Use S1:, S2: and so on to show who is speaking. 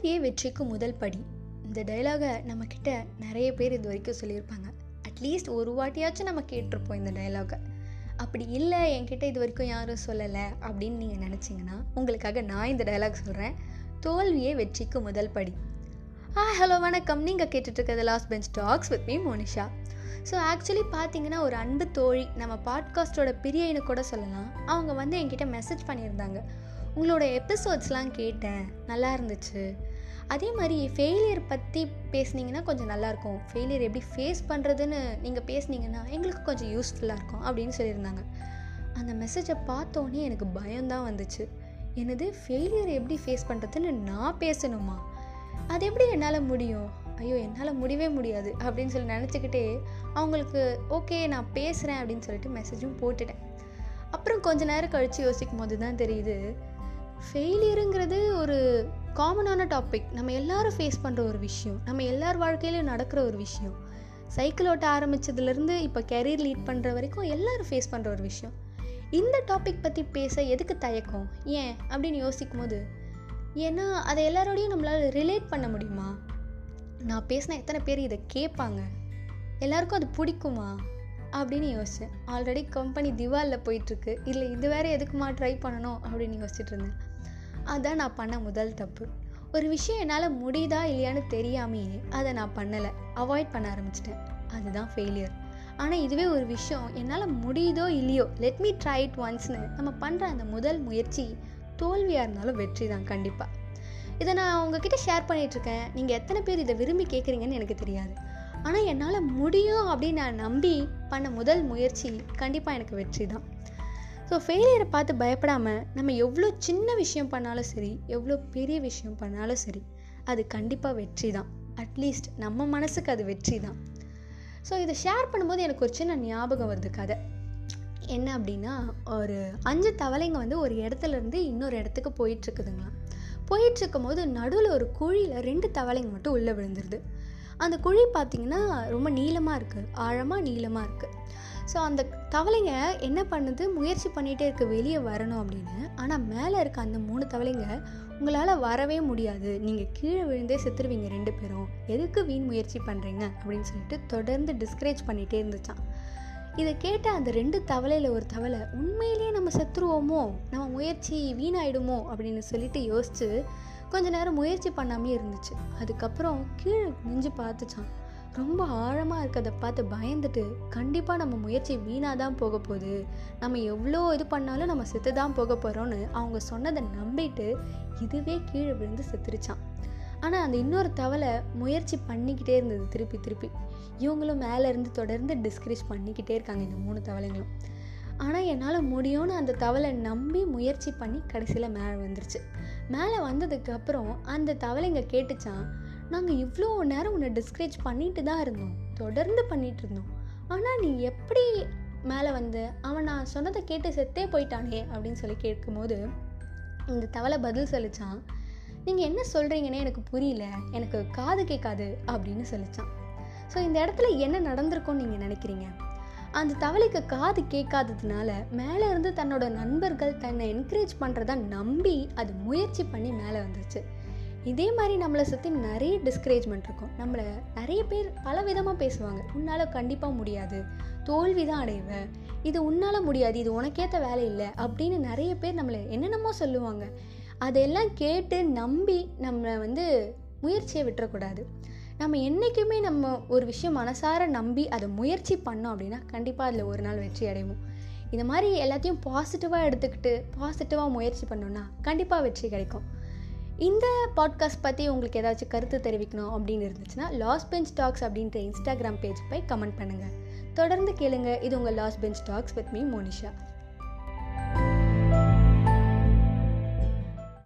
S1: தோல்வியே வெற்றிக்கு முதல் படி. இந்த டைலாகை நம்மக்கிட்ட நிறைய பேர் இது வரைக்கும் சொல்லியிருப்பாங்க. அட்லீஸ்ட் ஒரு வாட்டியாச்சும் நம்ம கேட்டிருப்போம் இந்த டைலாகை அப்படி இல்லை என்கிட்ட இது வரைக்கும் யாரும் சொல்லலை அப்படின்னு நீங்கள் நினச்சிங்கன்னா உங்களுக்காக நான் இந்த டைலாக் சொல்கிறேன் தோல்வியே வெற்றிக்கு முதல் படி. ஆ ஹலோ வணக்கம். நீங்கள் கேட்டுட்ருக்கிறது last bench talks with me Monisha. So actually பார்த்தீங்கன்னா ஒரு அன்பு தோழி நம்ம பாட்காஸ்ட்டோட பிரியைன்னு கூட சொல்லலாம். அவங்க வந்து என்கிட்ட மெசேஜ் பண்ணியிருந்தாங்க. உங்களோட எபிசோட்ஸ்லாம் கேட்டேன். நல்லா இருந்துச்சு. அதே மாதிரி ஃபெயிலியர் பற்றி பேசுனீங்கன்னா கொஞ்சம் நல்லாயிருக்கும். ஃபெயிலியர் எப்படி ஃபேஸ் பண்ணுறதுன்னு நீங்கள் பேசுனீங்கன்னா எங்களுக்கு கொஞ்சம் யூஸ்ஃபுல்லாக இருக்கும் அப்படின்னு சொல்லியிருந்தாங்க. அந்த மெசேஜை பார்த்தோன்னே எனக்கு பயம்தான் வந்துச்சு. எனது ஃபெயிலியர் எப்படி ஃபேஸ் பண்ணுறதுன்னு நான் பேசணுமா? அது எப்படி என்னால் முடியும்? ஐயோ என்னால் முடியவே முடியாது அப்படின்னு சொல்லி நினச்சிக்கிட்டே அவங்களுக்கு ஓகே நான் பேசுகிறேன் அப்படின்னு சொல்லிட்டு மெசேஜும் போட்டுட்டேன். அப்புறம் கொஞ்ச நேரம் கழித்து யோசிக்கும் போது தான் தெரியுது ஃபெயிலியருங்கிறது ஒரு காமனான டாபிக் நம்ம எல்லாரும் ஃபேஸ் பண்ணுற ஒரு விஷயம் நம்ம எல்லார் வாழ்க்கையிலும் நடக்கிற ஒரு விஷயம். சைக்கிள் ஓட்ட ஆரம்பித்ததுலேருந்து இப்போ கெரியர் லீட் பண்ணுற வரைக்கும் எல்லாரும் ஃபேஸ் பண்ணுற ஒரு விஷயம். இந்த டாபிக் பற்றி பேச எதுக்கு தயக்கம்? ஏன்? அப்படின்னு யோசிக்கும் போது ஏன்னா அதை எல்லாரோடையும் நம்மளால் ரிலேட் பண்ண முடியுமா? நான் பேசினா எத்தனை பேர் இதை கேட்பாங்க? எல்லாருக்கும் அது பிடிக்குமா? அப்படின்னு யோசித்தேன் ஆல்ரெடி கம்பெனி திவாலில் போயிட்டுருக்கு இல்லை இது வேறு எதுக்குமா ட்ரை பண்ணணும்? அப்படின்னு யோசிச்சுட்டு இருந்தேன். அதுதான் நான் பண்ண முதல் தப்பு. ஒரு விஷயம் என்னால் முடியுதா இல்லையான்னு தெரியாமையே அதை நான் பண்ணலை. அவாய்ட் பண்ண ஆரம்பிச்சிட்டேன். அதுதான் ஃபெயிலியர் ஆனால் இதுவே ஒரு விஷயம். என்னால் முடியுதோ இல்லையோ லெட் மீ ட்ரை இட் ஒன்ஸ்னு நம்ம பண்ணுற அந்த முதல் முயற்சி தோல்வியாக இருந்தாலும் வெற்றி தான் கண்டிப்பாக இதை நான் உங்ககிட்ட ஷேர் பண்ணிகிட்ருக்கேன் நீங்கள் எத்தனை பேர் இதை விரும்பி கேட்குறீங்கன்னு எனக்கு தெரியாது. ஆனால் என்னால் முடியும் அப்படின்னு நான் நம்பி பண்ண முதல் முயற்சி கண்டிப்பாக எனக்கு வெற்றி தான். ஸோ ஃபெயிலியரை பார்த்து பயப்படாமல் நம்ம எவ்வளோ சின்ன விஷயம் பண்ணாலும் சரி எவ்வளோ பெரிய விஷயம் பண்ணாலும் சரி அது கண்டிப்பாக வெற்றி தான். அட்லீஸ்ட் நம்ம மனசுக்கு அது வெற்றி தான். ஸோ இதை ஷேர் பண்ணும்போது எனக்கு ஒரு சின்ன ஞாபகம் வருது கதை. என்ன அப்படின்னா ஒரு அஞ்சு தவளைங்க வந்து ஒரு இடத்துலேருந்து இன்னொரு இடத்துக்கு போயிட்டுருக்குதுங்களாம். போயிட்டுருக்கும் போது நடுவில் ஒரு குழியில் ரெண்டு தவளைங்க மட்டும் உள்ளே விழுந்துருது. அந்த குழி பார்த்திங்கன்னா ரொம்ப நீளமாக இருக்குது ஆழமாக நீளமாக இருக்குது ஸோ அந்த தவளைங்க என்ன பண்ணுது? முயற்சி பண்ணிகிட்டே இருக்க வெளியே வரணும் அப்படின்னு. ஆனால் மேலே இருக்க அந்த மூணு தவளைங்க உங்களால் வரவே முடியாது. நீங்கள் கீழே விழுந்தே செத்துருவீங்க ரெண்டு பேரும். எதுக்கு வீண் முயற்சி பண்ணுறீங்க அப்படின்னு சொல்லிட்டு தொடர்ந்து டிஸ்கரேஜ் பண்ணிகிட்டே இருந்துச்சான் இதை கேட்ட அந்த ரெண்டு தவளையில் ஒரு தவளை உண்மையிலேயே நம்ம செத்துருவோமோ? நம்ம முயற்சி வீணாயிடுமோ? அப்படின்னு சொல்லிட்டு யோசிச்சு கொஞ்ச நேரம் முயற்சி பண்ணாமே இருந்துச்சு. அதுக்கப்புறம் கீழே நெஞ்சு பார்த்துச்சான் ரொம்ப ஆழமாக இருக்கிறத பார்த்து பயந்துட்டு கண்டிப்பாக நம்ம முயற்சி வீணாக தான் போக போகுது. நம்ம எவ்வளோ இது பண்ணாலும் நம்ம செத்து தான் போக போகிறோன்னு அவங்க சொன்னதை நம்பிட்டு இதுவே கீழே விழுந்து செத்துருச்சான் ஆனால் அந்த இன்னொரு தவளை முயற்சி பண்ணிக்கிட்டே இருந்தது திருப்பி திருப்பி. இவங்களும் மேலே இருந்து தொடர்ந்து டிஸ்கரேஜ் பண்ணிக்கிட்டே இருக்காங்க இந்த மூணு தவளைங்களும். ஆனால் என்னால் முடியும்னு அந்த தவளை நம்பி முயற்சி பண்ணி கடைசியில் மேலே வந்துருச்சு மேலே வந்ததுக்கப்புறம் அந்த தவளைங்க கேட்டுச்சான் நாங்கள் இவ்வளோ நேரம் உன்னை டிஸ்கரேஜ் பண்ணிட்டு தான் இருந்தோம். தொடர்ந்து பண்ணிட்டு இருந்தோம். ஆனால் நீ எப்படி மேலே வந்து அவன் நான் சொன்னதை கேட்டு செத்தே போயிட்டானே அப்படின்னு சொல்லி கேட்கும்போது இந்த தவளை பதில் சொல்லிச்சான். நீங்கள் என்ன சொல்கிறீங்கன்னே எனக்கு புரியல. எனக்கு காது கேட்காது அப்படின்னு சொல்லிச்சான். ஸோ இந்த இடத்துல என்ன நடந்திருக்கும்னு நீங்கள் நினைக்கிறீங்க? அந்த தவளைக்கு காது கேட்காததுனால மேலே இருந்து தன்னோட நண்பர்கள் தன்னை என்கரேஜ் பண்ணுறத நம்பி அது முயற்சி பண்ணி மேலே வந்துச்சு இதே மாதிரி நம்மளை சுற்றி நிறைய டிஸ்கரேஜ்மெண்ட் இருக்கும். நம்மளை நிறைய பேர் பல விதமாக பேசுவாங்க. உன்னால் கண்டிப்பாக முடியாது. தோல்வி தான் அடைவ இது உன்னால் முடியாது. இது உனக்கேற்ற வேலை இல்லை. அப்படின்னு நிறைய பேர் நம்மளை என்னென்னமோ சொல்லுவாங்க. அதெல்லாம் கேட்டு நம்பி நம்மளை வந்து முயற்சியை விட்டுறக்கூடாது. நம்ம என்றைக்குமே நம்ம ஒரு விஷயம் மனசார நம்பி அதை முயற்சி பண்ணோம் அப்படின்னா கண்டிப்பாக அதில் ஒரு நாள் வெற்றி அடைவோம். இந்த மாதிரி எல்லாத்தையும் பாசிட்டிவாக எடுத்துக்கிட்டு பாசிட்டிவாக முயற்சி பண்ணோன்னா கண்டிப்பாக வெற்றி கிடைக்கும். இந்த பாட்காஸ்ட் பற்றி உங்களுக்கு ஏதாச்சும் கருத்து தெரிவிக்கணும் அப்படின்னு இருந்துச்சுன்னா லாஸ் பெஞ்ச் டாக்ஸ் அப்படின்ற இன்ஸ்டாகிராம் பேஜ் போய் கமெண்ட் பண்ணுங்கள் தொடர்ந்து கேளுங்க. இது உங்கள் last bench talks with me Monisha